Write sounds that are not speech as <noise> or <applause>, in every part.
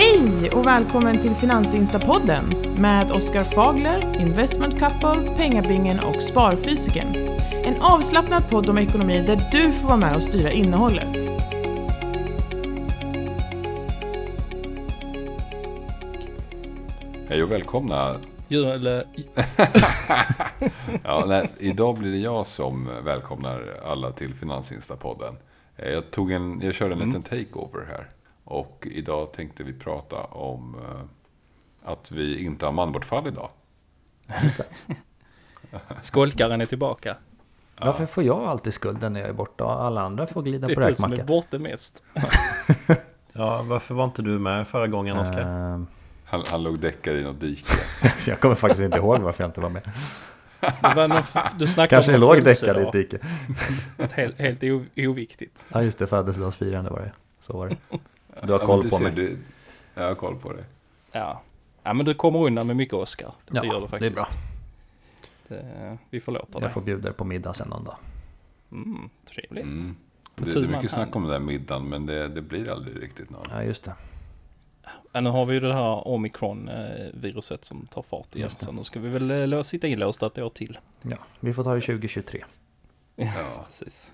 Hej och välkommen till Finansinstapodden med Oskar Fagler, Investment Couple, Pengabingen och Sparfysiken. En avslappnad podd om ekonomi där du får vara med och styra innehållet. Hej och välkomna. Eller... <laughs> Ja, nej, idag blir det jag som välkomnar alla till Finansinstapodden. Eh, Jag, tog en, jag körde en liten takeover här. Och idag tänkte vi prata om eh, att vi inte har manbortfall idag. <laughs> Skolkaren är tillbaka. Varför får jag alltid skulden när jag är borta och alla andra får glida Det på är du som är räkmacka? borta mest. <laughs> Ja, varför var inte du med förra gången Oskar? Ehm, Han, han låg däckad i något dike. <laughs> jag kommer faktiskt inte ihåg varför jag inte var med. Det var någon, du snackade Kanske om låg däckad i ett dike. Helt, helt oviktigt. Ja just det, födelsedagsfirande var det. Så var det. Du har Ja, koll du på ser, mig. Du, jag har koll på det. Ja. ja, men du kommer undan med mycket Oscar. Ja, det gör du det är faktiskt. bra. Det, vi förlåter dig. Jag får bjuda er på middag sen någon dag. Mm, trevligt. Mm. Det, det är mycket snack om den där middagen, men det, det blir aldrig riktigt någon. Ja just det. Ja, nu har vi ju det här omikron-viruset som tar fart igen. Så nu ska vi väl eh, sitta inlåsta ett år till. Ja, vi får ta det 2023. Ja, <laughs> Precis.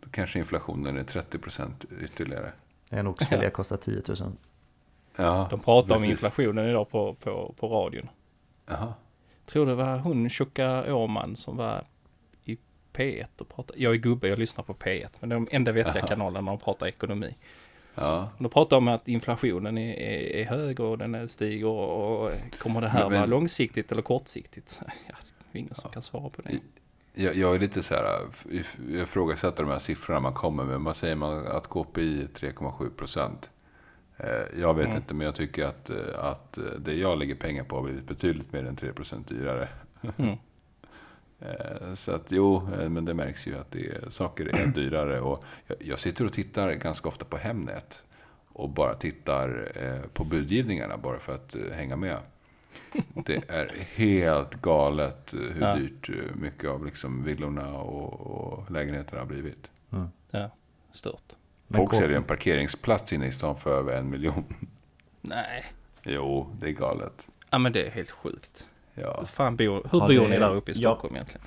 då kanske inflationen är 30% ytterligare. En oxfilé kostar 10 000. Ja, De pratar om precis. inflationen idag på, på, på radion. Jaha. tror det var hon tjocka Åman som var i P1 och pratade. Jag är gubbe, jag lyssnar på P1. Men det är de enda vettiga kanalerna när de pratar ekonomi. Ja. De pratar om att inflationen är, är, är hög och den är stiger och, och kommer det här Men- men- vara långsiktigt eller kortsiktigt? <laughs> Ja, det är ingen som kan svara på det. Jag, jag är lite så här, jag ifrågasätter de här siffrorna man kommer med. Man säger man att KPI är 3,7 procent. Eh, Jag vet Mm. inte, men jag tycker att, eh, att det jag lägger pengar på har blivit betydligt mer än 3 procent dyrare. Mm. <laughs> Eh, Så att jo, men det märks ju att det är, saker är <clears throat> dyrare. Och jag, jag sitter och tittar ganska ofta på Hemnet. Och bara tittar på budgivningarna bara för att hänga med. Det är helt galet eh, hur Ja. dyrt eh, mycket av liksom villorna och, och lägenheterna har blivit. Ja, stört. Folk säljer en parkeringsplats inne i stan för över en miljon. Nej, Jo, det är galet. ja men det är helt sjukt. Ja. Hur fan bor, hur Ja, bor det- ni där uppe i ja. Stockholm egentligen?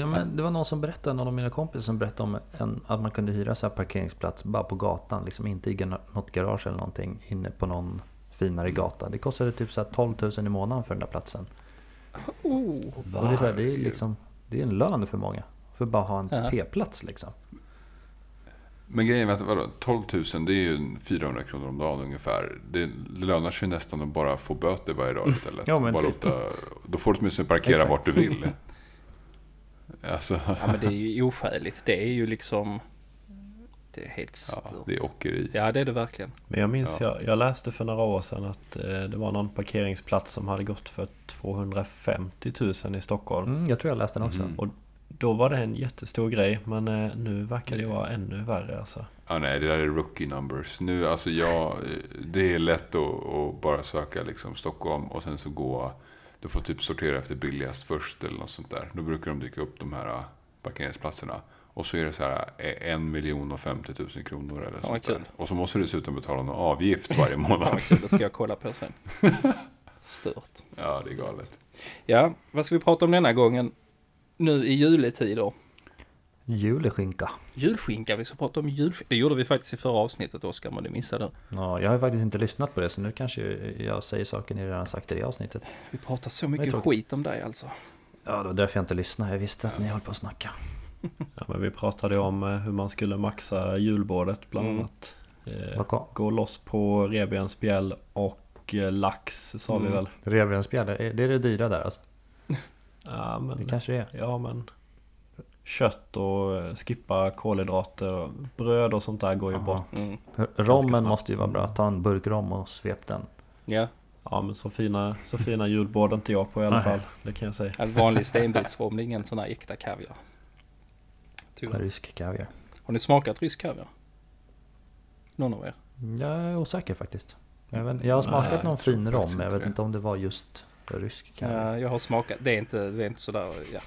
Ja, men det var någon som berättade, någon av mina kompisar som berättade om en, att man kunde hyra så här parkeringsplats bara på gatan. Liksom inte i något garage eller någonting inne på någon finare gata. Det kostade typ så här 12 000 i månaden för den där platsen. Oh, Och det, är så här, det är liksom Det är en lön för många. För att bara ha en Ja. p-plats liksom. Men grejen är att vadå, 12 000 det är ju 400 kronor om dagen ungefär. Det lönar sig nästan att bara få böter varje dag istället. Ja, men bara typ. låta, då får du åtminstone parkera Exakt. vart du vill. Alltså, ja men det är ju oskäligt. Det är ju liksom... Det är helt ja, stört. det är ockeri. Ja, det är det verkligen. Men jag minns, Ja. jag, jag läste för några år sedan att eh, det var någon parkeringsplats som hade gått för 250 000 i Stockholm. Mm, jag tror jag läste den också. Mhm. Och då var det en jättestor grej, men eh, nu verkar det vara ännu värre alltså. Ja, nej, det där är rookie numbers. Nu, alltså jag, det är lätt att, att bara söka liksom Stockholm och sen så gå... Du får typ sortera efter billigast först eller något sånt där. Då brukar de dyka upp de här äh, parkeringsplatserna. Och så är det så här äh, en miljon och 50 000 kronor eller vad sånt där. kul. Och så måste du dessutom betala någon avgift varje <laughs> månad. vad kul, det ska jag kolla på sen. <laughs> Stört. Ja, det är galet. Ja, vad ska vi prata om denna gången? Nu i juletider. Juleskinka. Julskinka, vi ska prata om julskinka. Det gjorde vi faktiskt i förra avsnittet Oskar, men det missade du. Ja, jag har faktiskt inte lyssnat på det så nu kanske jag säger saker ni redan sagt i det avsnittet. Vi pratar så mycket skit om dig alltså. Ja, det var därför jag inte lyssnade. Jag visste att ni höll på att snacka. Ja, men vi pratade om eh, hur man skulle maxa julbordet bland Mm. annat. Eh, Vad kom? gå loss på revbensspjäll och eh, lax sa vi Mm. väl. Revbensspjäll, det är det det dyra där alltså? <laughs> Ja Det men, kanske det är. ja, men kött och eh, skippa kolhydrater och bröd och sånt där går ju Aha. bra. Mm. Rommen måste ju vara bra. Ta en burk rom och svep den. Ja, Ja men så fina, så fina julbord inte jag på i alla Nej. fall. Det kan jag säga. en vanlig stenbitsrom, det är ingen sån här äkta kaviar. Tyvärr. Rysk kaviar. Har ni smakat rysk kaviar? Någon av er? Jag är osäker faktiskt. Jag, vet, jag har smakat Nej, någon fin rom, men jag inte vet inte om det var just rysk kaviar. Ja, jag har smakat. Det är inte, det är inte sådär, ja.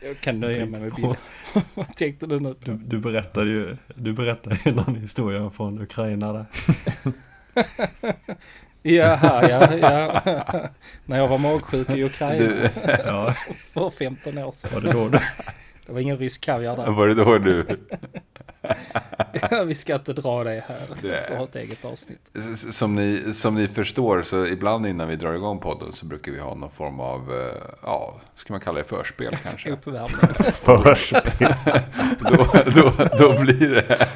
Jag kan nöja mig med bilden. <laughs> Vad tänkte du nu? Du, du berättade ju du berättade ju någon historia från Ukraina där. Jaha, <laughs> ja, ja. <laughs> När jag var magsjuk i Ukraina Du, Ja, för 15 år sedan. var det då du... Det var ingen rysk kaviar där. var det då du... Ja, vi ska inte dra det här. Vi får ha ett eget avsnitt. Som ni, som ni förstår så ibland innan vi drar igång podden så brukar vi ha någon form av, eh, ja, ska man kalla det förspel kanske? <laughs> Uppvärmning. Förspel. <laughs> då, då, då, blir det,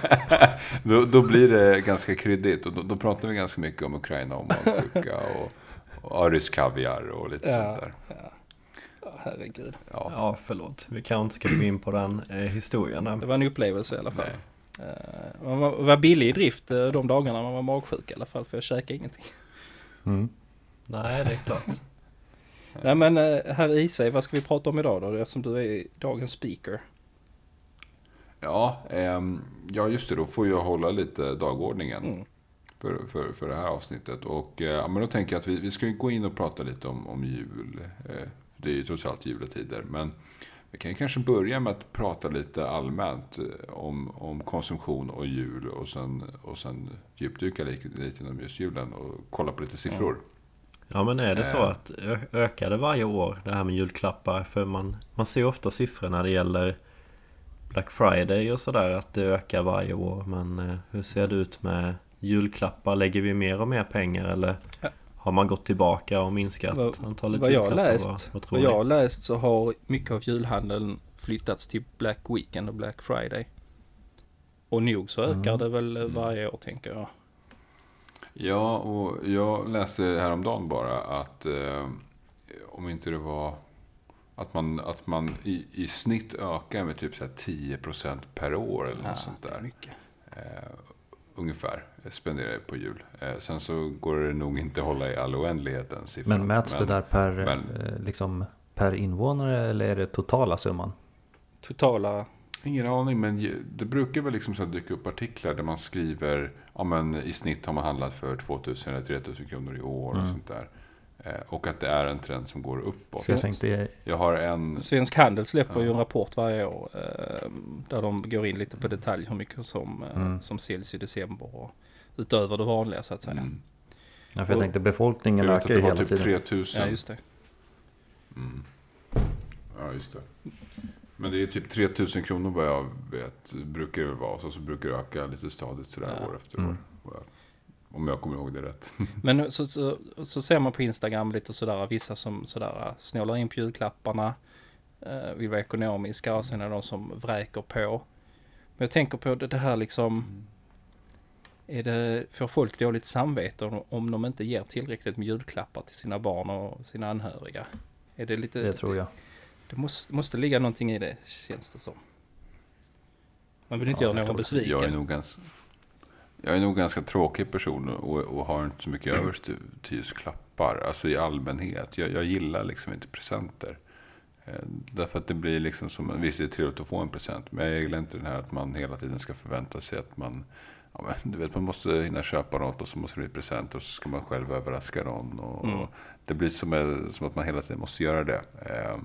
då, då blir det ganska kryddigt och då, då pratar vi ganska mycket om Ukraina och magsjuka och, och rysk kaviar och lite Ja. sånt där. Ja, herregud. Ja, Ja, förlåt. Vi kanske inte ska gå in på den eh, historien. Det där. var en upplevelse i alla fall. nej. Eh, Man var, var billig i drift eh, de dagarna man var magsjuk i alla fall, för jag käkade ingenting. Mm. Nej, det är klart. <laughs> Nej men eh, herr Isay, vad ska vi prata om idag då? Eftersom du är dagens speaker. Ja, ehm, ja, just det. Då får jag hålla lite dagordningen Mm. för, för, för det här avsnittet. Och, eh, men då tänker jag att vi, vi ska ju gå in och prata lite om, om jul. Eh, det är ju trots allt juletider. Men vi kan ju kanske börja med att prata lite allmänt eh, om, om konsumtion och jul. Och sen, och sen djupdyka lite, lite inom just julen och kolla på lite siffror. Ja, men är det så Eh. att ökar det varje år det här med julklappar? För man, man ser ofta siffror när det gäller Black Friday och sådär att det ökar varje år. Men eh, hur ser det ut med julklappar? Lägger vi mer och mer pengar eller Ja. Har man gått tillbaka och minskat Vad- antalet Vad jag läst, Vad, vad tror vad jag har läst så har mycket av julhandeln flyttats till Black Weekend och Black Friday. Och nog så ökar Mm. det väl eh, varje år tänker jag. Ja, och jag läste häromdagen bara att eh, om inte det var att man, att man i, i snitt ökar med typ så här 10% per år eller något sånt det är där. mycket. Eh, ungefär spenderar jag på jul. Eh, sen så går det nog inte att hålla i all oändlighet den siffran. Men mäts det där per, men- eh, liksom, per invånare eller är det totala summan? Totala, Ingen aning, men det brukar väl liksom så dyka upp artiklar där man skriver ja, men i snitt har man handlat för 2000 eller 3000 kronor i år och Mm. sånt där. Eh, och att det är en trend som går uppåt. Så jag tänkte, Jag har en... Svensk Handel släpper ju en Ja. rapport varje år eh, där de går in lite på detalj hur mycket som, eh, Mm. som säljs i december och utöver det vanliga så att säga. Mm, ja, för jag Och- tänkte befolkningen jag vet att ökar det ju var hela typ tiden. 3000. Ja, just det. Mm. Ja, just det. Men det är typ 3000 kronor vad jag vet, brukar det vara. Så, så brukar det öka lite stadigt sådär Ja. år efter Mm. år. Om jag kommer ihåg det rätt. <laughs> Men så, så, så ser man på Instagram lite sådär, vissa som sådär snålar in på julklapparna, eh, vill vara ekonomiska och sen är det de som vräker på. Men jag tänker på det, det här liksom, är det, får folk dåligt samvete om, om de inte ger tillräckligt med julklappar till sina barn och sina anhöriga? Är det lite, Det tror jag. det måste, måste ligga någonting i det, känns det som. Man vill inte Ja, göra jag någon det. Jag är besviken. nog ganska, jag är nog ganska tråkig person och, och har inte så mycket övers till, till just klappar. Alltså i allmänhet. Jag, jag gillar liksom inte presenter. Eh, Därför att det blir liksom som, visst det är trevligt att få en present. Men jag gillar inte den här att man hela tiden ska förvänta sig att man, ja, men, du vet man måste hinna köpa något och så måste det bli present och så ska man själv överraska någon. Och, Mm. och det blir som, som att man hela tiden måste göra det. Eh,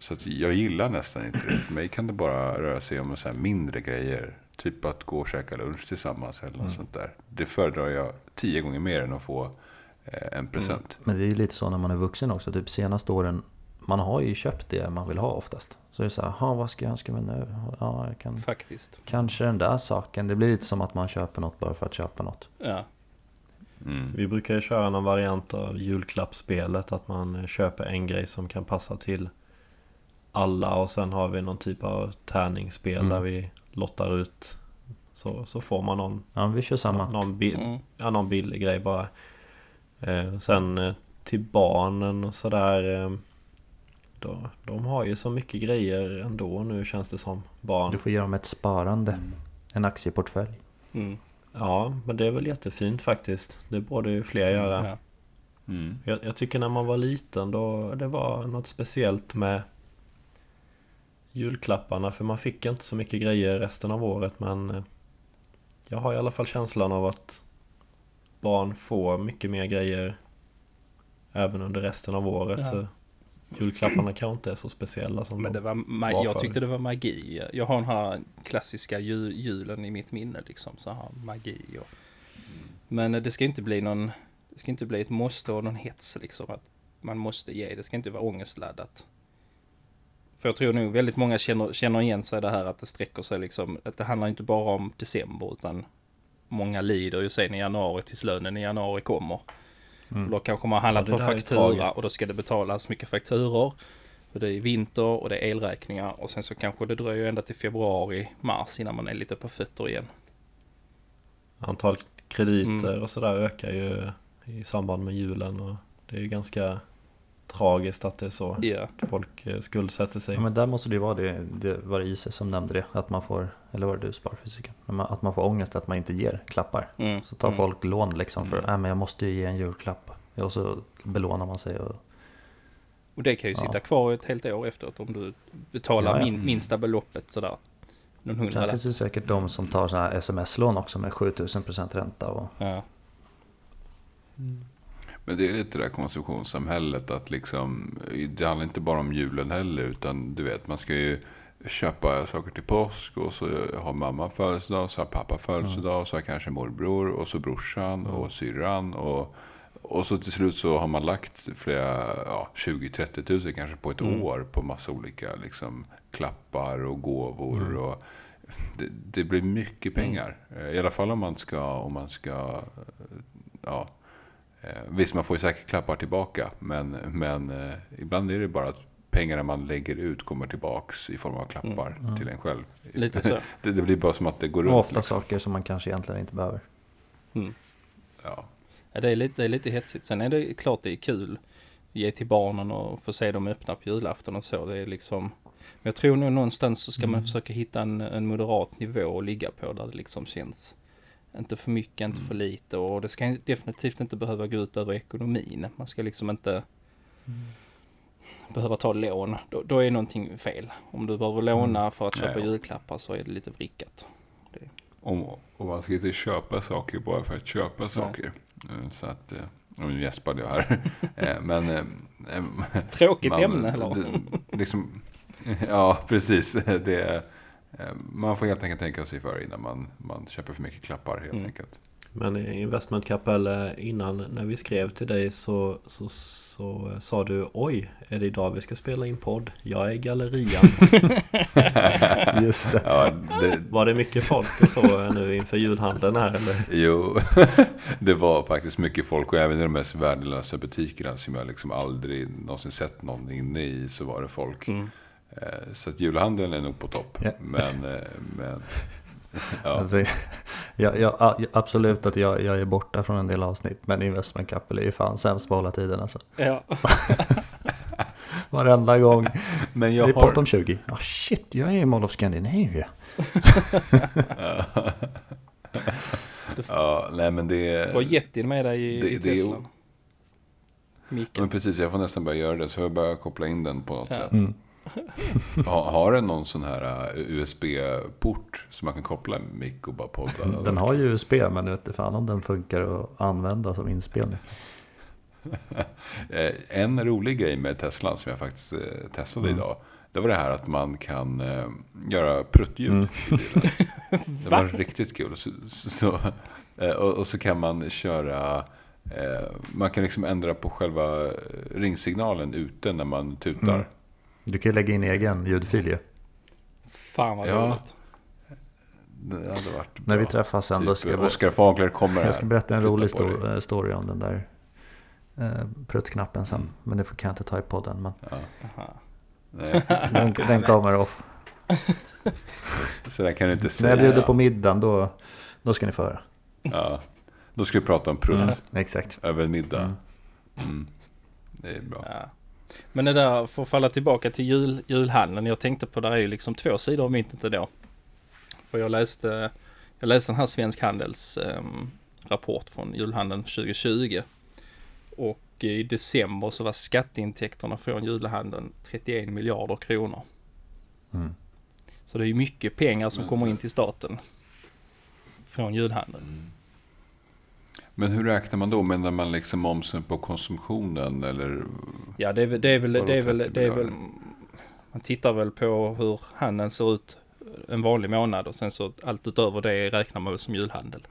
Så jag gillar nästan inte det. För mig kan det bara röra sig om så mindre grejer. Typ att gå och käka lunch tillsammans eller något Mm. sånt där. Det föredrar jag tio gånger mer än att få eh, en present. Men det är ju lite så när man är vuxen också. Typ senaste åren, man har ju köpt det man vill ha oftast. Så det är så här, "Ha, vad ska jag önska mig nu? Ja, jag kan, Faktiskt. kanske den där saken. Det blir lite som att man köper något bara för att köpa något. Ja. Mm. Vi brukar ju köra någon variant av julklappsspelet. Att man köper en grej som kan passa till alla. Och sen har vi någon typ av tärningsspel Mm. där vi lottar ut. Så, så får man någon, Ja, vi kör samma. någon, bi- Mm. ja, någon billig grej bara. Eh, sen eh, till barnen och sådär. Eh, då, de har ju så mycket grejer ändå nu känns det som. Barn. Du får ge dem ett sparande. En aktieportfölj. Mm. Ja, men det är väl jättefint faktiskt. Det borde ju fler göra. Ja. Mm. Jag, jag tycker när man var liten då det var något speciellt med julklapparna för man fick inte så mycket grejer resten av året men eh, jag har i alla fall känslan av att barn får mycket mer grejer även under resten av året. Ja. Så julklapparna kanske inte är så speciella som Men det de var, ma- var jag tyckte det var magi. Jag har den här klassiska ju, julen i mitt minne liksom. Så här magi och... Men det ska inte bli någon... Det ska inte bli ett måste och någon hets liksom. Att man måste ge. Det ska inte vara ångestladdat. För jag tror nog väldigt många känner, känner igen sig det här att det sträcker sig liksom. Att det handlar inte bara om december utan många lider ju sen i januari tills lönen i januari kommer. Och då kanske man har handlat Ja, på faktura och då ska det betalas mycket fakturor. Och det är vinter och det är elräkningar och sen så kanske det dröjer ända till februari, mars innan man är lite på fötter igen. Antalet krediter Mm. och sådär ökar ju i samband med julen och det är ju ganska tragiskt att det är så. Ja, Folk eh, skuldsätter sig. Ja, men där måste det ju vara det, det var det Isis som nämnde det, att man får, eller var det du sparfysiken? Att man får ångest att man inte ger klappar. mm. Så tar mm. folk lån liksom för, Mm. nej men jag måste ju ge en julklapp. Och så belånar man sig och Och det kan ju Ja. sitta kvar ett helt år efteråt om du betalar Ja, ja. min, minsta beloppet sådär. Någon Sen hundra. finns det säkert de som tar sådana här sms-lån också med 7000% ränta och Ja. Men det är lite det där konsumtionssamhället att liksom, det handlar inte bara om julen heller utan du vet man ska ju köpa saker till påsk och så har mamma födelsedag, så har pappa födelsedag, och så har kanske morbror och så brorsan och syrran och, och så till slut så har man lagt flera, ja, 20-30 tusen kanske på ett år på massa olika liksom, klappar och gåvor och det, det blir mycket pengar. I alla fall om man ska, om man ska ja, Eh, visst, man får ju säkert klappar tillbaka, men, men eh, ibland är det bara att pengarna man lägger ut kommer tillbaks i form av klappar till en själv. Lite så. <laughs> Det, det blir bara som att det går och runt. ofta liksom. saker som man kanske egentligen inte behöver. Mm. Ja. Ja, det, är lite, det är lite hetsigt. Sen är det klart det är kul. Ge till barnen och få se dem öppna på julafton och så. Det är liksom... Men jag tror nog någonstans så ska man försöka hitta en, en moderat nivå att ligga på där det liksom känns. Inte för mycket, inte för lite och det ska definitivt inte behöva gå ut över ekonomin. Man ska liksom inte behöva ta lån. Då, då är någonting fel. Om du behöver låna för att köpa Ja. julklappar så är det lite vrickat. Om, och man ska inte köpa saker bara för att köpa saker. Eh, Så att, eh, och nu gäspade jag här. <laughs> Eh, Men... eh, eh, Tråkigt man- ämne det- Liksom, <laughs> ja, precis. Det, eh, man får helt enkelt tänka sig för innan man, man köper för mycket klappar helt Mm. enkelt. Men i Investment Capital eh, innan när vi skrev till dig så, så, så eh, sa du Oj, är det idag vi ska spela in podd? Jag är gallerian. <laughs> Just det. Ja, det, Var det mycket folk och så eh, nu inför julhandeln här eller? Jo, <laughs> det var faktiskt mycket folk och även i de mest värdelösa butikerna som jag liksom aldrig någonsin sett någon inne i så var det folk. Mm. Eh, Så att julhandeln är nog på topp. Ja. Men, eh, men <laughs> ja. Alltså, jag, jag, ja, absolut att jag, jag är borta från en del avsnitt, men Investment Capital är ju fan sämst på hålla tiden alltså. Ja. <laughs> Varenda gång. men Det jag är pott har... om 20. Ja shit, jag är i Mall of Scandinavia. <laughs> Ja, nej men det... Var jättin med dig i, Det- i det är Teslan? o- Micken. Men precis, jag får nästan börja göra det. Så jag börjar koppla in den på något Ja. sätt. Mm. <laughs> Har, har den någon sån här uh, USB-port som man kan koppla en mick och bara podda? <laughs> Den har ju USB, men jag vet fan om den funkar att använda som inspelning. <laughs> Eh, En rolig grej med Teslan som jag faktiskt eh, testade Mm. idag. Det var det här att man kan eh, göra pruttljud Mm. i bilen. Det var riktigt kul. Så, så, eh, och, och så kan man köra... Eh, man kan liksom ändra på själva eh, ringsignalen ute när man tutar. Mm. Du kan ju lägga in egen ljudfil ju. Fan vad Ja. roligt. Det hade varit När vi träffas sen, då ska Typ, jag, Oscar Fagler kommer här. jag ska berätta en rolig sto- dig. story om den där eh, pruttknappen sen. Mm. Men det får- kan jag inte ta i podden. Men Ja, <laughs> den, den kommer off. så där kan du inte När säga. jag bjuder på middagen, då, då ska ni få höra. Ja. Då ska vi prata om prutt Mm, exakt. över middag. Mm. Mm. Det är bra. Ja. Men det där, för att falla tillbaka till jul, julhandeln. Jag tänkte på, där är ju liksom två sidor av myntet idag. För jag läste, jag läste den här Svensk Handels ehm, rapport från julhandeln 2020. Och i december så var skatteintäkterna från julhandeln 31 miljarder kronor. Mm. Så det är ju mycket pengar som kommer in till staten. Från julhandeln. Men Men hur räknar man då? Menar man liksom momsen på konsumtionen eller? Ja, det är det är väl, det är väl, 30 det är väl man tittar väl på hur handeln ser ut en vanlig månad och sen så allt utöver det räknar man väl som julhandel.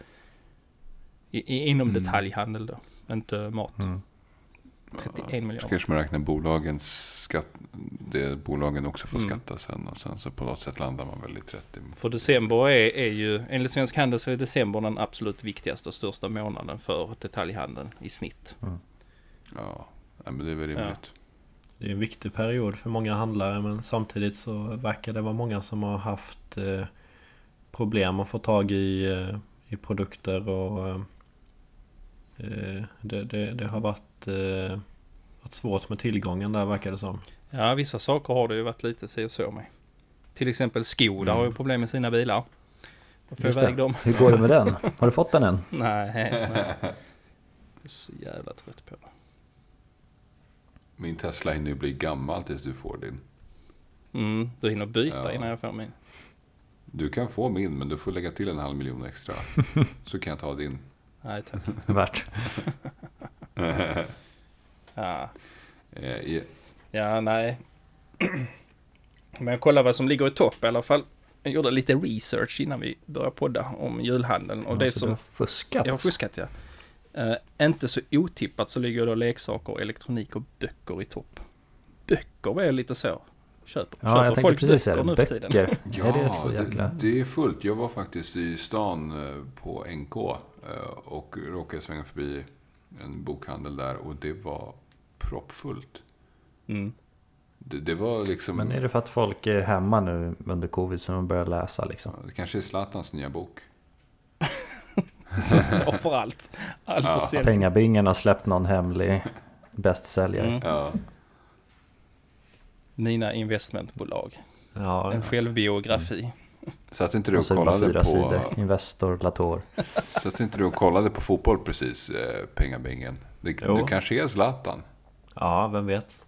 I, inom Mm. detaljhandel då, inte mat. Mm. 31 Så miljarder. kanske man räknar bolagens skatt, det bolagen också får Mm. skatta sen och sen så på något sätt landar man väl i 30. För december är, är ju, enligt Svensk Handel så är december den absolut viktigaste och största månaden för detaljhandeln i snitt. Ja, nej, men det är väl rimligt. Det är en viktig period för många handlare men samtidigt så verkar det vara många som har haft eh, problem att få tag i, eh, i produkter och eh, det, det, det har varit, eh, varit svårt med tillgången där verkar det som. Ja, vissa saker har det ju varit lite si och så med. Till exempel skor, där har ju problem med sina bilar. Då Just iväg dem. Hur går det med den? <laughs> Har du fått den än? Nej, nej. <laughs> Jag är så jävla trött på det. Min Tesla hinner ju bli gammal tills du får din. Mm, du hinner byta Ja. innan jag får min. Du kan få min, men du får lägga till en halv miljon extra. <laughs> Så kan jag ta din. Nej tack. <laughs> Värt. <laughs> Ja, Eh, ja nej. <clears throat> Men jag kollar vad som ligger i topp i alla fall. Jag gjorde lite research innan vi började podda om julhandeln. Och det Alltså, som... Du har fuskat. Jag har fuskat ja. Eh, inte så otippat så ligger då leksaker, elektronik och böcker i topp. Böcker var jag lite så. Köper, Ja, jag köper tänkte folk precis böcker det. nu för tiden? Ja, <laughs> är det det, det är fullt. Jag var faktiskt i stan eh, på NK och råkade svänga förbi en bokhandel där och det var proppfullt. Mm. Det, det var liksom... Men är det för att folk är hemma nu under covid så de börjar läsa liksom? Det kanske är Zlatans nya bok. Som står för allt. All Ja. Pengabingen har släppt någon hemlig bästsäljare. Mm. Ja, Mina investmentbolag. Ja, En självbiografi. så att inte du Och bara kollade fyra på... sidor. Investor, Latour. Så att inte du kollade på fotboll precis, eh, pengabingen. Det, du kanske är Zlatan. ja vem vet.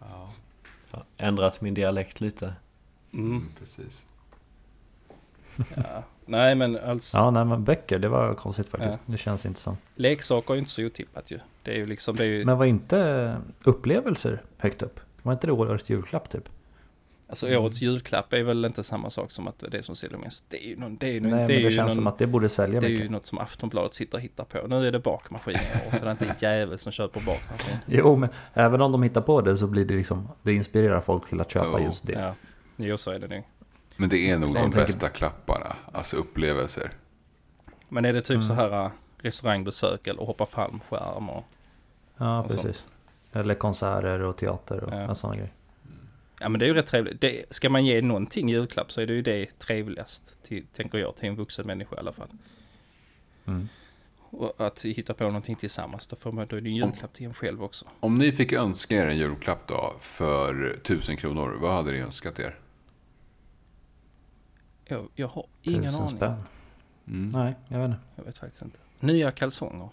Ja, Jag har ändrat min dialekt lite. Mm. mm, precis. <laughs> Ja. Nej men alltså, Ja, nej men böcker, det var konstigt faktiskt. Det känns inte som. leksaker är ju inte så otippat ju. Det är ju liksom, det är ju, Men var inte upplevelser högt upp? Var inte det årets julklapp typ? Alltså årets julklapp är väl inte samma sak som att det är det som säljer mest. Det är ju någon, det är ju, Nej, det är men det ju känns någon, som att det borde sälja det är mycket. ju något som Aftonbladet sitter och hittar på. Nu är det bakmaskiner och så är det inte en jävel som köper bakmaskiner. <laughs> Jo, men även om de hittar på det så blir det liksom, det inspirerar folk till att köpa Jo. just det. Ja, jo så är det nog. Men det är nog de bästa klapparna. Alltså upplevelser. Men är det typ Mm. så här äh, restaurangbesök eller hoppa fallskärm och... Ja, Och sånt. precis. Eller konserter och teater och Ja. sådana grejer. Ja men det är ju rätt trevligt. Det, ska man ge någonting i julklapp så är det ju det trevligast, till, tänker jag, till en vuxen människa i alla fall. Mm. Och att hitta på någonting tillsammans, då, får man, då är det en julklapp till en själv också. Om ni fick önska er en julklapp då för tusen kronor, vad hade ni önskat er? Jag, jag har ingen Tusen aning. spänn. Mm. Nej, jag vet inte. Jag vet faktiskt inte. Nya kalsonger.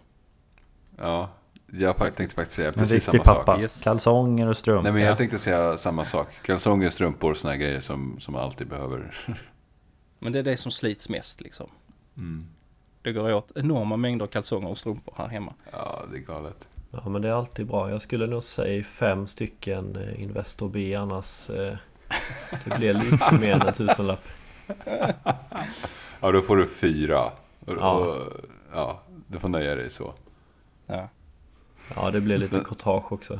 Ja, jag tänkte faktiskt säga precis samma pappa. sak. Yes. Kalsonger och strumpor. Nej men jag Ja. tänkte säga samma sak. Kalsonger, strumpor, såna här grejer som, som man alltid behöver. <laughs> Men det är det som slits mest liksom. Mm. Det går åt enorma mängder kalsonger och strumpor här hemma. Ja, det är galet. Ja men det är alltid bra. Jag skulle nog säga fem stycken eh, Investor B annars eh, det blir lite <laughs> mer än en tusenlapp. Ja, då får du fyra. Och, Ja. och, ja, du får nöja dig så. Ja. Ja det blir lite courtage också.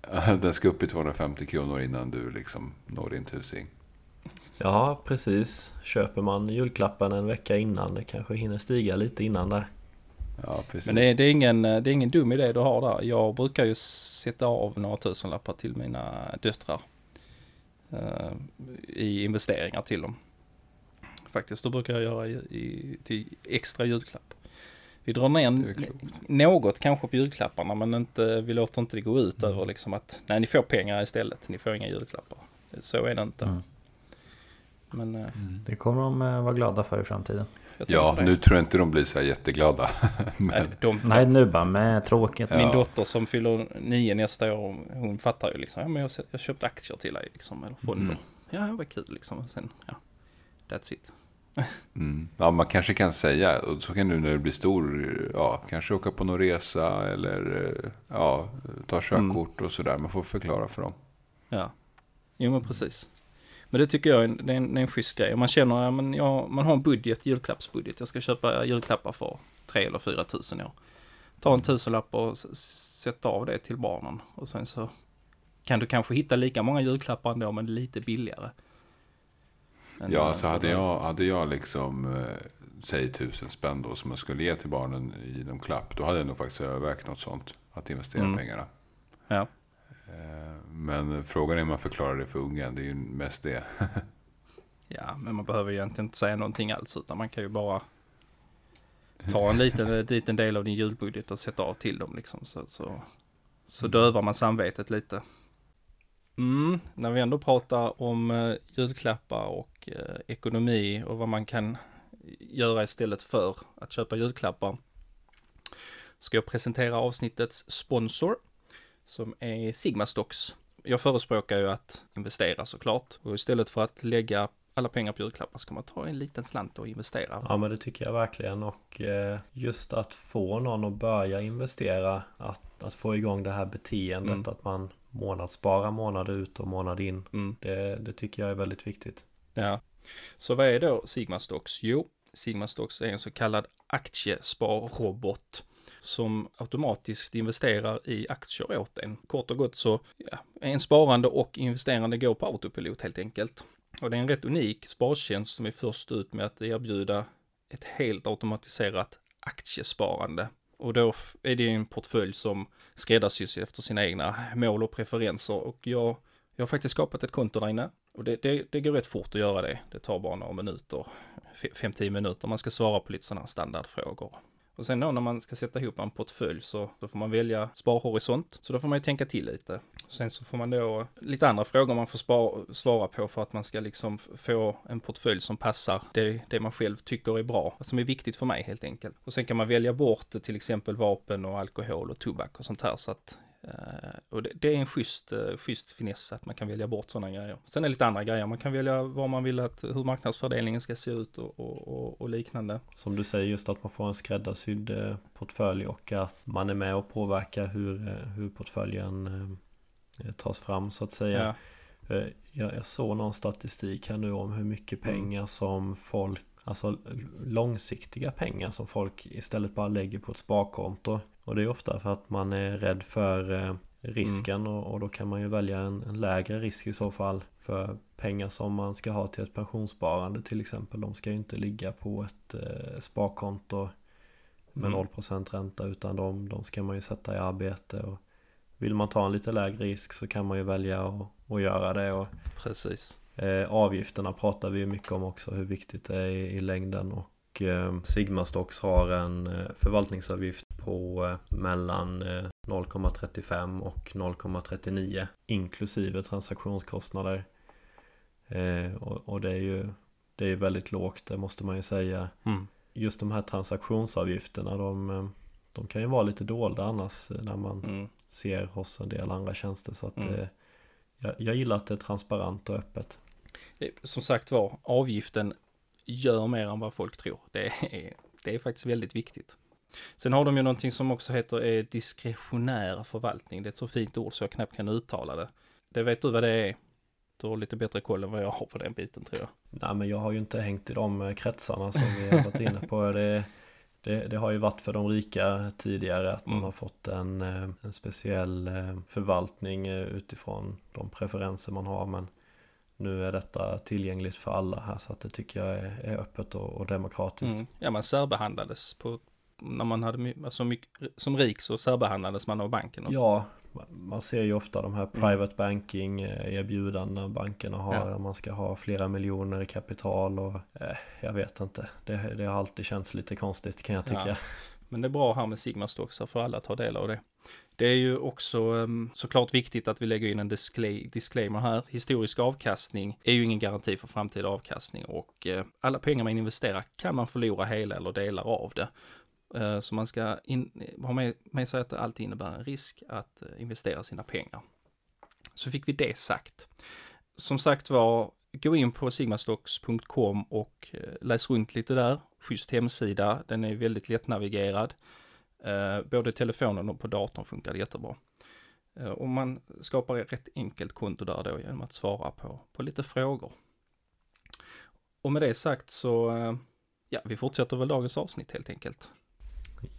<laughs> Den ska upp i 250 kronor innan du liksom når din tusing. Ja precis. Köper man julklappen en vecka innan det kanske hinner stiga lite innan där. Ja, precis. Men det är, det, är ingen, det är ingen dum idé du har där. Jag brukar ju sätta av några tusenlappar till mina döttrar. eh, I investeringar till dem. Faktiskt, då brukar jag göra i, i, till extra julklapp. Vi drar ner något kanske på julklapparna men inte, vi låter inte det gå ut över liksom att nej ni får pengar istället, ni får inga julklappar. Så är det inte. Mm. Men eh, Det kommer de eh, vara glada för i framtiden. Ja, nu tror jag inte de blir så här jätteglada. <laughs> Nej, de, Nej, nu bara med tråkigt. Min Ja. dotter som fyller nio nästa år, hon fattar ju liksom, ja men jag, jag har köpt aktier till dig liksom, eller fonder. Mm. Ja, vad kul liksom. Och sen, ja, that's it. Mm. Ja, man kanske kan säga, och så kan du när du blir stor, ja, kanske åka på någon resa eller ja, ta körkort och sådär. Man får förklara för dem. Ja, jo men precis. Men det tycker jag är en, det är en, schysst grej. Man känner, ja, men jag, man har en budget, julklappsbudget. Jag ska köpa julklappar för tre eller fyra tusen år. Ta en tusenlapp och sätta av det till barnen. Och sen så kan du kanske hitta lika många julklappar ändå, men lite billigare. Ja, eh, så hade jag, hade jag liksom, eh, säg tusen spänn då som jag skulle ge till barnen i någon klapp. Då hade jag nog faktiskt övervägt något sånt. Att investera Mm. pengarna. Ja, Eh, Men frågan är om man förklarar det för ungen. Det är ju mest det. <laughs> ja, men man behöver egentligen inte säga någonting alls, utan man kan ju bara <laughs> ta en liten, en liten del av din julbudget och sätta av till dem liksom. Så, så, så dövar man samvetet lite. Mm, när vi ändå pratar om eh, julklappar och eh, ekonomi och vad man kan göra istället för att köpa julklappar. Ska jag presentera avsnittets sponsor som är Sigma Stocks. Jag förespråkar ju att investera såklart och istället för att lägga alla pengar på julklappar ska man ta en liten slant och investera. Ja men det tycker jag verkligen och eh, just att få någon att börja investera att, att få igång det här beteendet Mm. att man månadssparar månad ut och månad in Mm. det, det tycker jag är väldigt viktigt. Ja. Så vad är då Sigma Stocks? Jo, Sigma Stocks är en så kallad aktiesparrobot som automatiskt investerar i aktier åt en. Kort och gott så ja, en sparande och investerande går på autopilot helt enkelt. Och det är en rätt unik spartjänst som är först ut med att erbjuda ett helt automatiserat aktiesparande. Och då är det en portfölj som skräddarsys efter sina egna mål och preferenser. Och jag, jag har faktiskt skapat ett konto där inne. Och det, det, det går rätt fort att göra det. Det tar bara några minuter, 5-10 minuter. Man ska svara på lite sådana här standardfrågor. Och sen då när man ska sätta ihop en portfölj så då får man välja sparhorisont. Så då får man ju tänka till lite. Sen så får man då lite andra frågor man får spara, svara på för att man ska liksom få en portfölj som passar det, det man själv tycker är bra. Som är viktigt för mig helt enkelt. Och sen kan man välja bort till exempel vapen och alkohol och tobak och sånt här. Så att och det, det är en schysst, uh, schysst finess att man kan välja bort sådana grejer. Sen är det lite andra grejer. Man kan välja vad man vill att, hur marknadsfördelningen ska se ut och, och, och, liknande. Som du säger just att man får en skräddarsydd eh, portfölj och att man är med och påverkar hur, eh, hur portföljen eh, tas fram så att säga. Ja, Eh, Jag, jag såg någon statistik här nu om hur mycket Mm. pengar som folk Alltså långsiktiga pengar som folk istället bara lägger på ett sparkonto Och det är ofta för att man är rädd för eh, risken Mm. och, och då kan man ju välja en, en lägre risk i så fall För pengar som man ska ha till ett pensionssparande till exempel De ska ju inte ligga på ett eh, sparkonto med Mm. 0% ränta utan de, de ska man ju sätta i arbete och Vill man ta en lite lägre risk så kan man ju välja att, att göra det och precis. Eh, avgifterna pratar vi ju mycket om också hur viktigt det är i, i längden och eh, Sigma Stocks har en eh, förvaltningsavgift på eh, mellan eh, 0,35 och 0,39 inklusive transaktionskostnader. Och, det är ju det är väldigt lågt, det måste man ju säga. Mm. Just de här transaktionsavgifterna, de, de kan ju vara lite dolda annars när man Mm. ser hos en del andra tjänster. Så att Mm. eh, jag, jag gillar att det är transparent och öppet. Det- Som sagt var, avgiften gör mer än vad folk tror. Det är, det är faktiskt väldigt viktigt. Sen har de ju någonting som också heter eh, diskretionär förvaltning. Det är ett så fint ord så jag knappt kan uttala det. Det vet du vad det är? Du har lite bättre koll än vad jag har på den biten tror jag. Nej men jag har ju inte hängt i de eh, kretsarna som vi har varit inne på. <laughs> Det, det, det har ju varit för de rika tidigare att man Mm. har fått en, eh, en speciell eh, förvaltning utifrån de preferenser man har. Men nu är detta tillgängligt för alla här så att det tycker jag är, är öppet och, och demokratiskt. Mm. Ja, man särbehandlades på, när man hade, alltså mycket, som rik så särbehandlades man av banken. Och, Ja, man ser ju ofta de här private banking eh, erbjudandena bankerna har. Ja. Där man ska ha flera miljoner i kapital och eh, jag vet inte. Det, det har alltid känts lite konstigt kan jag tycka. Ja. Men det är bra här med Sigma Stocks, får alla ta del av det. Det är ju också um, såklart viktigt att vi lägger in en disclaimer här. Historisk avkastning är ju ingen garanti för framtida avkastning och eh, alla pengar man investerar kan man förlora hela eller delar av det. Eh, så man ska in, eh, ha med, med sig att det alltid innebär en risk att investera sina pengar. Så fick vi det sagt. Som sagt var, gå in på sigmastocks.com och läs runt lite där. Schysst hemsida, den är väldigt lättnavigerad. Eh, både telefonen och på datorn funkar det jättebra. Eh, och man skapar ett rätt enkelt konto där då genom att svara på, på lite frågor. Och med det sagt så, eh, ja, vi fortsätter väl dagens avsnitt helt enkelt.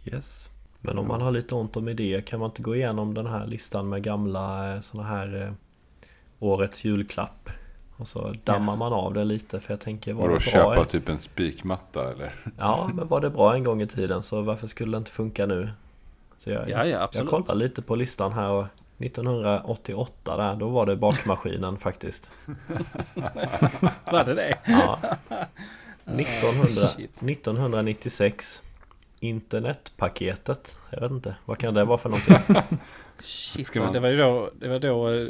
Yes. Men om man har lite ont om idéer kan man inte gå igenom den här listan med gamla eh, sådana här eh, årets julklapp och så dammar Ja. man av det lite för jag tänker var det bra köpa typ en spikmatta eller? Ja men var det bra en gång i tiden så varför skulle det inte funka nu? Så jag, Ja, ja, jag kollar lite på listan här och 1988 där, då var det bakmaskinen <laughs> faktiskt. <laughs> Var det det? Ja. <laughs> 1900, shit. 1996 Internetpaketet. Jag vet inte, vad kan det vara för någonting? Shit, man- det var ju då, det var då eh,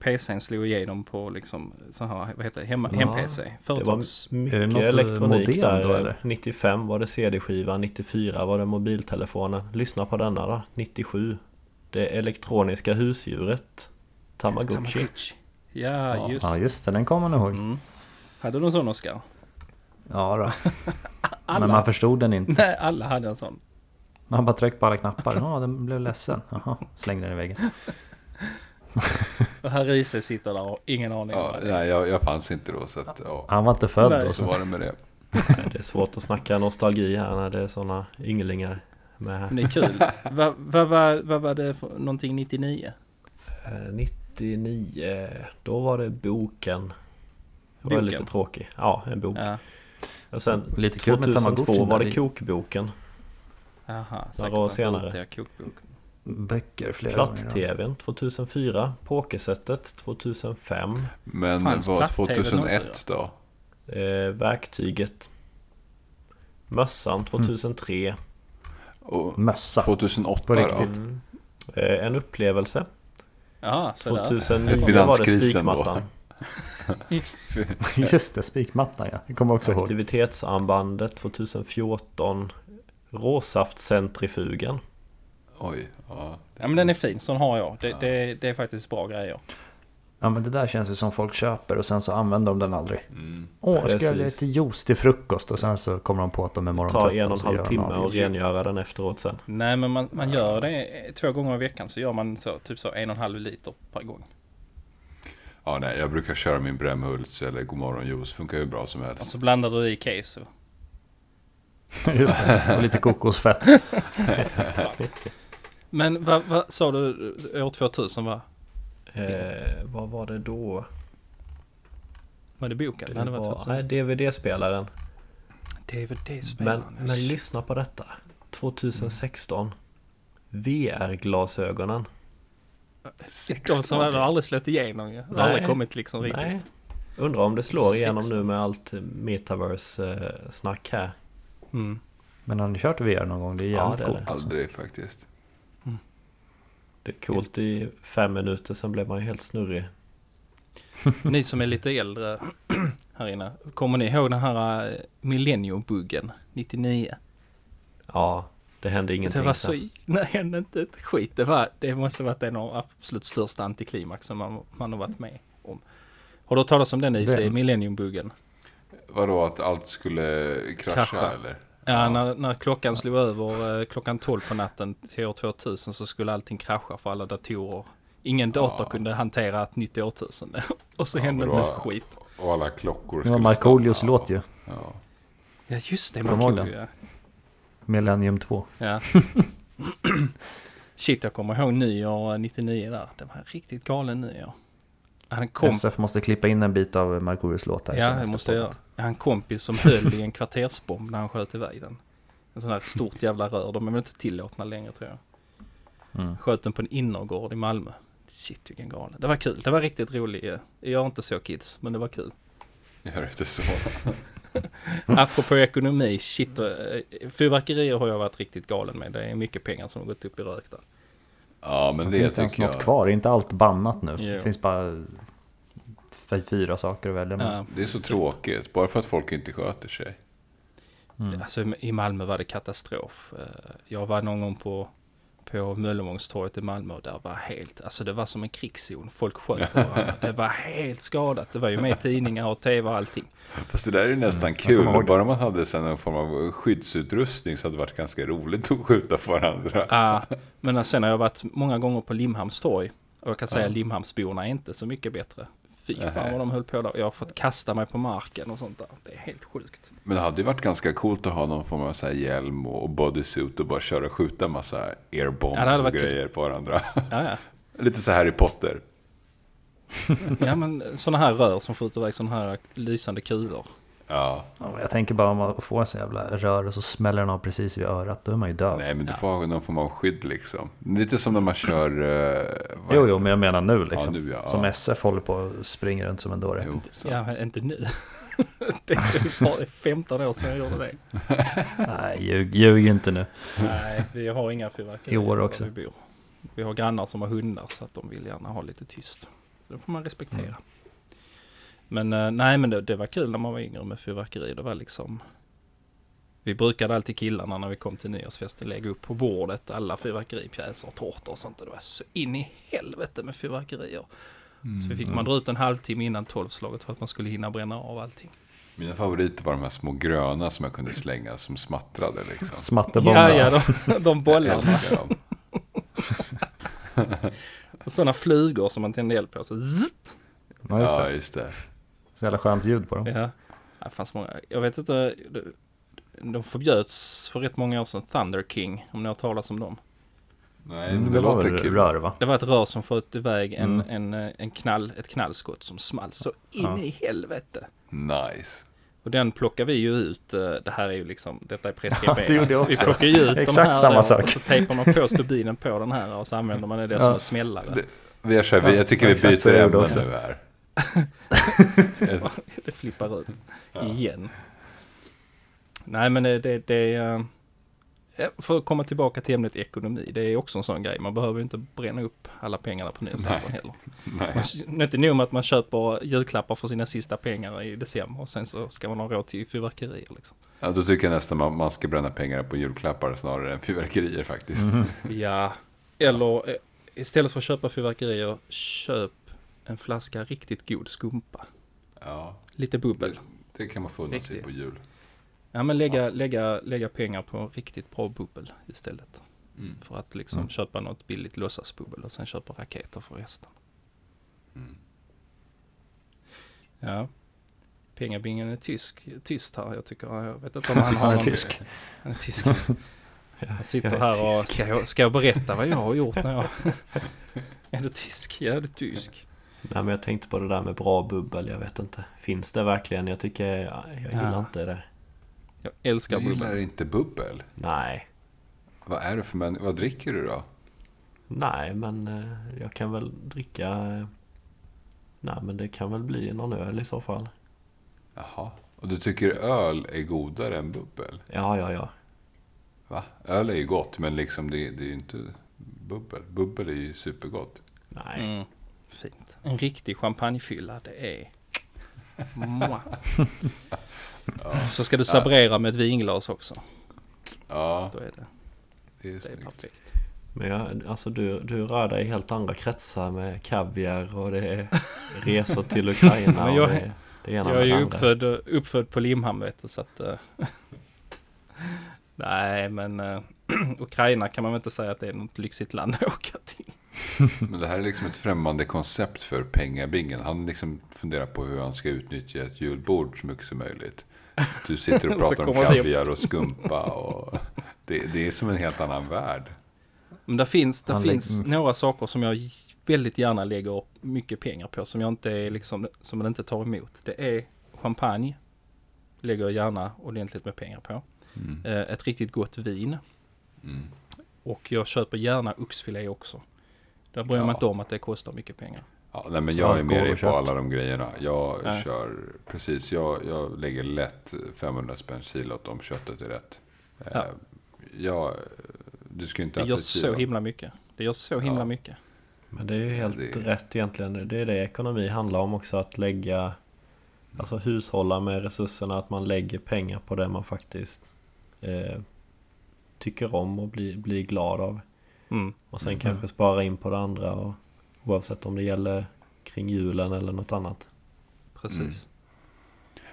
PCn slog igenom på liksom så här, vad heter det, hem, Ja, hem-PC. Det Företags... var det mycket något, eh, elektronik där. då, eller? 95 var det CD-skiva, 94 var det mobiltelefonen. Lyssna på denna då, 97. Det elektroniska husdjuret. Tamagotchi. Tamagotchi. Ja, just Ja just det, den kommer man ihåg. Mm. Hade du en sån Oskar? Ja då. <laughs> Alla. Men man förstod den inte. Nej, alla hade en sån. Man bara tryckte på alla knappar. Ja, den blev ledsen. Jaha, slängde den i väggen. <laughs> Och här Riese sitter där och ingen aning. Ja, nej, jag, jag fanns inte då så att, ja. Han var inte född Nej. då. Så var det med det. Nej, Det är svårt att snacka nostalgi här när det är sådana ynglingar med här. Men det är kul. Vad vad var, vad var det för någonting 99? Eh, 99, då var det boken. Det var Boken? lite tråkig. Ja, en bok. Ja. Och sen Lite kul med 2002 Tamagotchi var det kokboken. Aha, Några år säkert senare. den skjutiga kokboken. Böcker flera gånger. Platt-tvn 2004. Pokersättet 2005. Men Fanns platt-tv 2001 då? Eh, verktyget. Mössan 2003. Och Mössa. 2008 På då? riktigt. Mm. Eh, en upplevelse. Ja, sådär. 2009 var det Finanskrisen då. spikmattan. <laughs> Just det, spikmattan ja. Det kommer jag också ihåg. Aktivitetsarmbandet 2014. Råsaftcentrifugen. Oj, ja. Ja men den är fin, sån har jag. Det, det, det är faktiskt bra grejer. Ja men det där känns ju som folk köper och sen så använder de den aldrig. Mm. Åh, ska jag göra lite juice till frukost och sen så kommer de på att de är Ta morgontrötta. en och en halv timme och rengöra den efteråt sen. Nej men man, man gör det två gånger i veckan så gör man så, typ så en och en halv liter per gång. Ja, nej, jag brukar köra min Brämhults eller Godmorgonjuice. Funkar hur bra som Och helst. så blandar du i keso. <laughs> Just det, och lite kokosfett. <laughs> Men vad, vad sa du år 2000 va? Eh, vad var det då? Var det boken? Det Nej, det var var, 2000. nej, DVD-spelaren. Men, DVD-spelaren. men lyssna på detta. 2016. VR-glasögonen. De som har aldrig slått igenom ju. Det har aldrig kommit liksom riktigt. Nej. Undrar om det slår igenom 16. nu med allt metaverse-snack här. Mm. Men har ni kört VR någon gång? Det är Ja, jävligt det är coolt. det. Aldrig faktiskt. Det är coolt i fem minuter, sen blev man ju helt snurrig. <laughs> Ni som är lite äldre <clears throat> här inne. Kommer ni ihåg den här eh, Millennium-buggen 99? Ja, det hände ingenting. Det var så... <laughs> Nej, hände inte ett skit. Det, var, det måste varit en av absolut största antiklimax som man, man har varit med om. Har du hört talas om den IC, Vem? Millennium-buggen? Vadå, att allt skulle krascha, Krascha. eller? Ja, när, när klockan slog över eh, klockan 12 på natten till år 2000 så skulle allting krascha för alla datorer. Ingen dator Ja. kunde hantera ett nytt årtusende. <laughs> Och så Ja, hände inte ett skit. Och alla klockor Det var skulle Markoolios stanna. låt ju. Ja. Ja, just det. Markoolio, ja. Millennium 2. Ja. <laughs> <clears throat> Shit, jag kommer ihåg nyår 99 där. Det var riktigt galen nyår. En komp- SF måste klippa in en bit av Markoolios låt här. Ja, det måste jag göra. Jag har en kompis som höll i en kvartersbomb när han sköt iväg den. En sån här stort jävla rör. De är väl inte tillåtna längre tror jag. Mm. Sköt den på en innergård i Malmö. Shit vilken galen. Det var kul. Det var riktigt roligt. Jag gör inte så kids, men det var kul. Gör inte så. <laughs> Apropå ekonomi, shit. eh, Fyrverkerier har jag varit riktigt galen med. Det är mycket pengar som har gått upp i rök där. Ja, men det finns det ens något jag. kvar? Är inte allt bannat nu? Jo. Det finns bara fyra saker att välja mellan. Ja, Det är så tråkigt. Bara för att folk inte sköter sig. Mm. Alltså i Malmö var det katastrof. Eh, Jag var någon gång på, på på Möllevångstorget i Malmö och där var helt, alltså det var som en krigszon. Folk sköt <laughs> varandra. Det var helt skadat. Det var ju med i tidningar och tv och allting. Fast det där är ju nästan kommer kul. Bara man hade sen någon form av skyddsutrustning så hade det varit ganska roligt att skjuta på varandra. Ja, men sen har jag varit många gånger på Limhamns torg. Och jag kan säga att Limhamnsborna är inte så mycket bättre. Fy fan vad de höll på där. Jag har fått kasta mig på marken och sånt där. Det är helt sjukt. Men det hade ju varit ganska coolt att ha någon form av så här hjälm och bodysuit och bara köra och skjuta massa airbombs Ja, och varit kul. grejer på varandra. Ja, ja. <laughs> Lite så Harry Potter. Ja men sådana här rör som skjuter iväg sådana här lysande kulor. Ja. Jag tänker bara om man får en sån jävla rör och så smäller den av precis vid örat. Då är man ju död. Nej, men du får ha någon form av skydd liksom. Lite som när man kör... eh, Jo, jo, men jag menar nu liksom. Ja, nu, ja. Som Ja. SF håller på och springer runt som en dåre. Ja, men inte nu. <laughs> det är bara 15 år sedan jag gjorde det. <laughs> Nej, ljug, ljug inte nu. Nej, vi har inga fyrverkerier I år också. Vi, bor. vi har grannar som har hundar så att de vill gärna ha lite tyst. Så det får man respektera. Mm. Men eh, nej, men det, det var kul när man var yngre med fyrverkeri. Det var liksom... Vi brukade alltid killarna när vi kom till nyårsfesten lägga upp på bordet alla fyrverkeripjäser och tårtor och sånt. Och det var så in i helvete med fyrverkerier. Så vi fick man dra ut en halvtimme innan tolvslaget för att man skulle hinna bränna av allting. Mina favoriter var de här små gröna som jag kunde slänga som smattrade liksom. Smatterbomba. Ja, ja, de, de bollarna. dem. <laughs> Och sådana flugor som man tände eld på. Så zzzt. Ja, just Ja, det. just det. Så jävla skönt ljud på dem. Ja, det fanns många. Jag vet inte, de förbjöds för rätt många år sedan, Thunder King, om ni har talat om dem. Nej, Mm, men det det var låter väl kul. rör va? Det var ett rör som sköt iväg en, Mm. en, en knall, ett knallskott som small så in Ja. i helvete. Nice. Och den plockar vi ju ut, eh, det här är ju liksom, detta är <laughs> Ja, preskriberat. jag Vi plockar ju ut de Exakt här samma då, sak. och så tejpar man på stubinen på den här och så använder man det som Ja. en smällare. Det- Vi här, vi, Ja, jag tycker vi byter ämne nu här. Det flippar ut igen. Nej men det, det, eh, För att komma tillbaka till ämnet ekonomi, det är också en sån grej. Man behöver inte bränna upp alla pengarna på nyårsafton heller. Nej. Man, inte nog med att man köper julklappar för sina sista pengar i december och sen så ska man ha råd till fyrverkerier liksom. Ja, då tycker jag nästan man, man ska bränna pengar på julklappar snarare än fyrverkerier faktiskt. Mhm. Ja, eller eh, istället för att köpa fyrverkerier, köp en flaska riktigt god skumpa. Ja, Lite bubbel. det kan man få sig på jul. Ja men lägga, lägga, lägga pengar på riktigt bra bubbel istället. Mm. För att liksom Mm. köpa något billigt låtsasbubbel och sen köpa raketer för resten. Mm. Ja. Pengabingen är tysk, tyst här. Jag tycker, jag vet inte om <laughs> han har Han tysk. Han är tysk. Han sitter här och ska jag, ska jag berätta vad jag har gjort när jag... <laughs> är du tysk? Ja, du är tysk. Nej men jag tänkte på det där med bra bubbel, jag vet inte. Finns det verkligen? Jag tycker, jag, jag gillar Ja. inte det. Jag älskar Jag gillar bubbel. inte bubbel. Nej. Vad är det för män... Vad dricker du då? Nej men eh, jag kan väl dricka... eh, Nej men det kan väl bli någon öl i så fall. Jaha. Och du tycker öl är godare än bubbel? Ja, ja, ja. Va? Öl är ju gott, men liksom det, det är ju inte bubbel. Bubbel är ju supergott. Nej. Mm, fint. En riktig champagnefylla, det är... Så ska du sabrera med ett vinglas också. Ja, Då är det, det är det är perfekt. Men jag, alltså du, du rör dig i helt andra kretsar med kaviar och det är resor till Ukraina Men jag- och det, det ena Jag är ju uppfödd, uppfödd på Limhamn vet du, så att... eh, <laughs> Nej, men eh, <clears throat> Ukraina kan man väl inte säga att det är något lyxigt land att <laughs> åka till. <laughs> Men det här är liksom ett främmande koncept för pengabingen. Han liksom funderar på hur han ska utnyttja ett julbord så mycket som möjligt. Du sitter och <laughs> pratar om kaviar och skumpa och... <laughs> Det, det är som en helt annan värld. Men där finns, där Han lägger- finns mm. några saker som jag väldigt gärna lägger mycket pengar på som jag inte är liksom, som man inte tar emot. Det är champagne. Lägger jag gärna ordentligt med pengar på. Mm. Eh, Ett riktigt gott vin. Mm. Och jag köper gärna oxfilé också. Där bryr Ja. inte om att det kostar mycket pengar. Ja, nej, men Så jag är och på alla de grejerna. Jag Ja. kör, precis, jag, jag lägger lätt 500 spänn kilot om köttet är rätt. Eh, Ja. Jag, du ska inte Det gör så kilo. himla mycket. Det gör så himla Ja. mycket. Men det är ju helt Det- rätt egentligen. Det är det ekonomi handlar om också. Att lägga Alltså hushålla med resurserna. Att man lägger pengar på det man faktiskt eh, tycker om och blir, blir glad av. Mm. Och sen kanske spara in på det andra och, oavsett om det gäller kring julen eller något annat. Precis.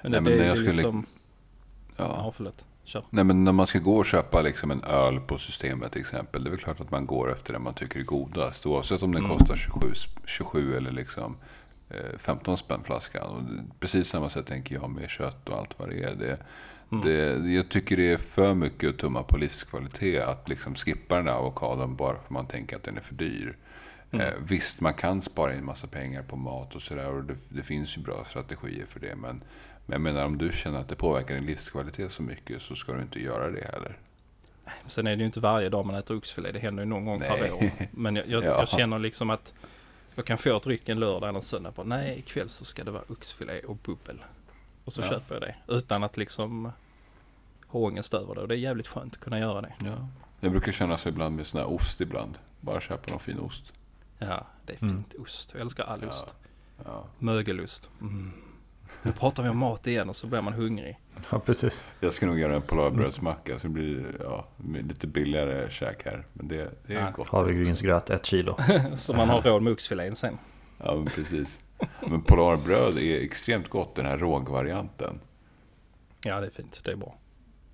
Men, Nej, men det är jag skulle- liksom... Ja. Ja, förlåt. Kör. Nej, men när man ska gå och köpa liksom en öl på Systemet till exempel. Det är väl klart att man går efter det man tycker är godast. Oavsett om den kostar 27, 27 eller liksom eh, 15 spänn flaskan. Och precis samma sätt tänker jag med kött och allt vad det är. Det, det, jag tycker det är för mycket att tumma på livskvalitet. Att liksom skippa den där avokadon bara för man tänker att den är för dyr. Eh, visst, man kan spara in massa pengar på mat och sådär. Och det, det finns ju bra strategier för det. Men, men jag menar om du känner att det påverkar din livskvalitet så mycket så ska du inte göra det heller. Sen är det ju inte varje dag man äter oxfilé. Det händer ju någon gång per år. Men jag, jag, <laughs> Ja. jag känner liksom att jag kan få ett ryck en lördag eller en söndag på nej ikväll så ska det vara oxfilé och bubbel. Och så Ja. köper jag det. Utan att liksom ha ångest över det. Och det är jävligt skönt att kunna göra det. Ja. Jag brukar känna så ibland med sån här ost ibland. Bara köpa någon fin ost. Ja, det är fint. Ost. Jag älskar all ost. Ja. Mögelost. Mm. Nu pratar vi om mat igen och så blir man hungrig. Ja, precis. Jag ska nog göra en polarbrödsmacka så det blir ja, lite billigare käk här. Men det, det är Ja. gott. Havregrynsgröt, ett kilo. <laughs> Så man har råd med oxfilén sen. Ja, men precis. Men polarbröd är extremt gott, den här rågvarianten. Ja, det är fint. Det är bra.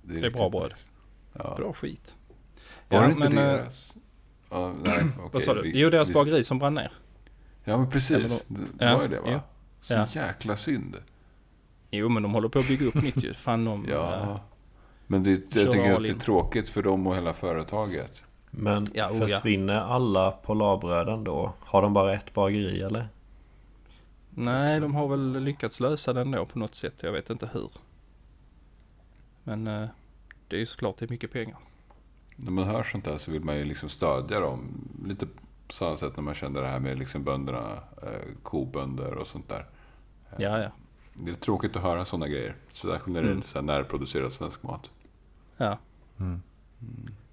Det är riktigt bra bröd. Ja. Bra skit. Var Ja, det inte men, eh, deras? Ja, nej, <clears throat> okej, Vad sa du? vi- Jo, deras vi- bageri som brann ner. Ja, men precis. Det det Ja, var ju det va? Så Ja. jäkla synd. Jo, men de håller på att bygga upp nytt ju. Fan de... eh, Ja. Men det, jag tycker att det är tråkigt för dem och hela företaget. Men Ja, oh ja. försvinner alla Polarbröden då? Har de bara ett bageri eller? Nej, de har väl lyckats lösa den då på något sätt. Jag vet inte hur. Men eh, det är ju såklart det är mycket pengar. När man hör sånt där så vill man ju liksom stödja dem. Lite på samma sätt när man kände det här med liksom bönderna, eh, kobönder och sånt där. Ja, ja. Det är tråkigt att höra sådana grejer. Särskilt när det Mm. är närproducerad svensk mat. Ja, Mm.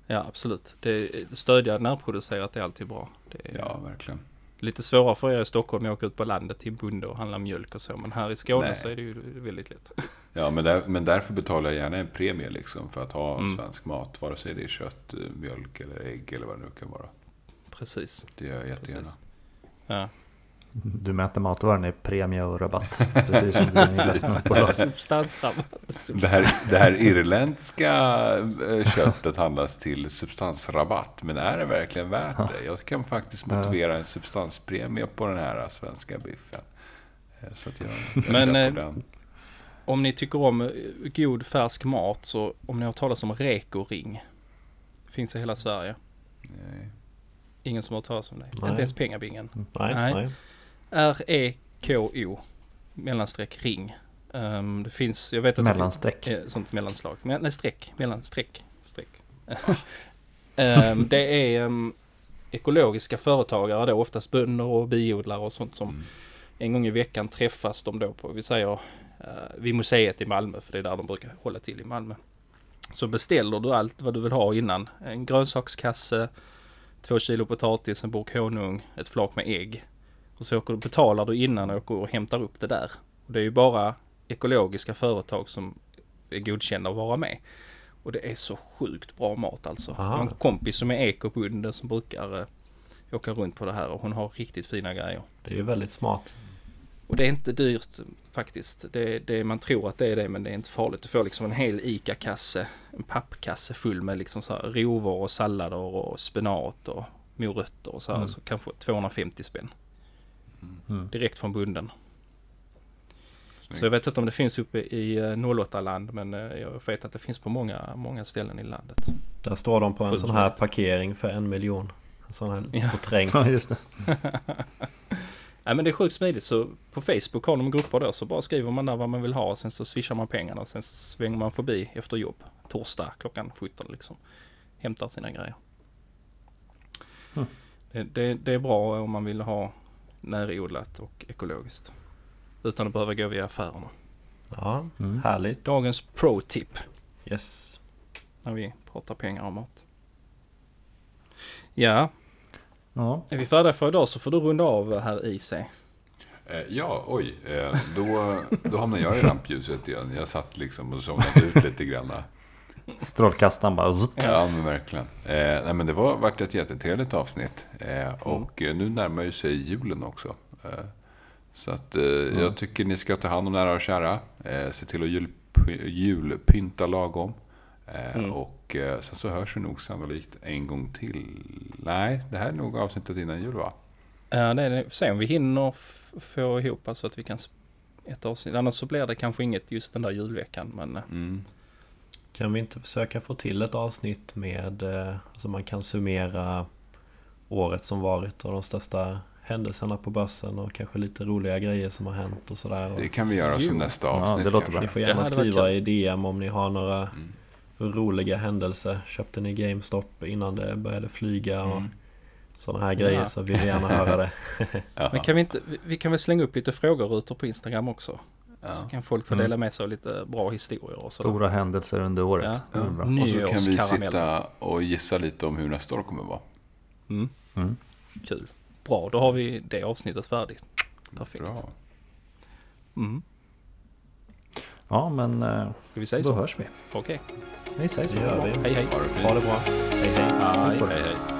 ja absolut. Det, stödja närproducerat är alltid bra. Det är Ja, verkligen. Lite svårare för er i Stockholm att åka ut på landet till bonde och handla mjölk och så. Men här i Skåne Nej. så är det ju väldigt lätt. <laughs> Ja, men, där, men därför betalar jag gärna en premie liksom för att ha Mm. svensk mat. Vare sig det är kött, eh, mjölk eller ägg eller vad det nu kan vara. Precis. Det gör jag jättegärna. Precis. Ja. Du mäter matvaran i premie och rabatt. <laughs> Precis som dina investmentbolag. Substansrabatt. Det här, det här irländska eh, köttet handlas till substansrabatt. Men är det verkligen värt det? Jag kan faktiskt motivera en substanspremie på den här svenska biffen. Eh, Så att jag, <laughs> jag Men, eh, den. Om ni tycker om eh, god färsk mat så om ni har talat om Reko-ring. Finns i hela Sverige. Nej. Ingen som har hört talas om det. Nej. Inte ens pengabingen. Nej, Nej. nej. R-E-K-O mellanstreck ring. Ehm, det finns, jag vet att Mellanstreck. det finns, eh, sånt mellanslag. Men, nej, streck. Mellanstreck. Streck. <laughs> Ehm, det är um, ekologiska företagare då, oftast bönder och biodlare och sånt som Mm. en gång i veckan träffas de då på, vi säger eh, vid museet i Malmö, för det är där de brukar hålla till i Malmö. Så beställer du allt vad du vill ha innan. En grönsakskasse, två kilo potatis, en burk honung, ett flak med ägg. Och så åker du, betalar du innan och åker och hämtar upp det där. Och det är ju bara ekologiska företag som är godkända att vara med. Och det är så sjukt bra mat alltså. Jag Aha. har en kompis som är ekobonde som brukar eh, åka runt på det här och hon har riktigt fina grejer. Det är ju väldigt smart. Och det är inte dyrt faktiskt. Det, det, man tror att det är det men det är inte farligt. Du får liksom en hel ICA-kasse, en pappkasse full med liksom så här rovor och sallader och spenat och morötter och så här. Mm. Så kanske 250 spänn. Mm. Direkt från bunden. Snyggt. Så jag vet inte om det finns uppe i eh, 08-land men eh, jag vet att det finns på många, många ställen i landet. Där står de på en Fullt sån här parkering för en miljon. En sån här Ja. på trängs. Ja, just det. <laughs> Nej men det är sjukt smidigt så på Facebook har de grupper då så bara skriver man där vad man vill ha och sen så swishar man pengarna och sen svänger man förbi efter jobb. Torsdag klockan 17 liksom. Hämtar sina grejer. Mm. Det, det, det är bra om man vill ha närodlat och ekologiskt. Utan att behöva gå via affärerna. Ja, Mm. härligt. Dagens pro-tip Yes. när vi pratar pengar och mat. Ja, Ja. är vi färdiga för idag så får du runda av här i sig. Eh, Ja, oj. Eh, Då, då hamnade jag i rampljuset igen. Jag satt liksom och somnade ut lite grann. Strålkastaren bara... Ja, men verkligen. Eh, nej, men det var varit ett jättetrevligt avsnitt. Eh, och eh, nu närmar ju sig julen också. Eh, så att eh, jag tycker ni ska ta hand om nära och kära. Eh, se till att julp- julpynta lagom. Eh, Och sen så hörs vi nog sannolikt en gång till. Nej, det här är nog avsnittet innan jul va? Ja, det är det. Se om vi hinner få ihop så att vi kan ett avsnitt. Annars så blir det kanske inget just den där julveckan. Men Mm. Kan vi inte försöka få till ett avsnitt med, eh, alltså man kan summera året som varit och de största händelserna på börsen och kanske lite roliga grejer som har hänt och sådär. Det kan vi göra som nästa Ja, avsnitt det låter kanske. Ni får gärna skriva i DM om ni har några Mm. roliga händelser. Köpte ni GameStop innan det började flyga och Mm. sådana här grejer Ja. så vill vi gärna höra det. <laughs> Men kan vi inte, vi- vi kan väl slänga upp lite frågerutor på Instagram också. Så Ja. kan folk få Mm. dela med sig av lite bra historier och sådär. Stora händelser under året. Ja. Bra. Mm. Och så kan vi sitta och gissa lite om hur nästa år kommer vara. Mm. Mm. Kul. Bra, då har vi det avsnittet färdigt. Perfekt. Bra. Mm. Ja, men eh, Ska vi säga då så? hörs vi. Okej. Vi säger så. Hej hej. Ha det bra. Hej hej. Hej. Hej hej.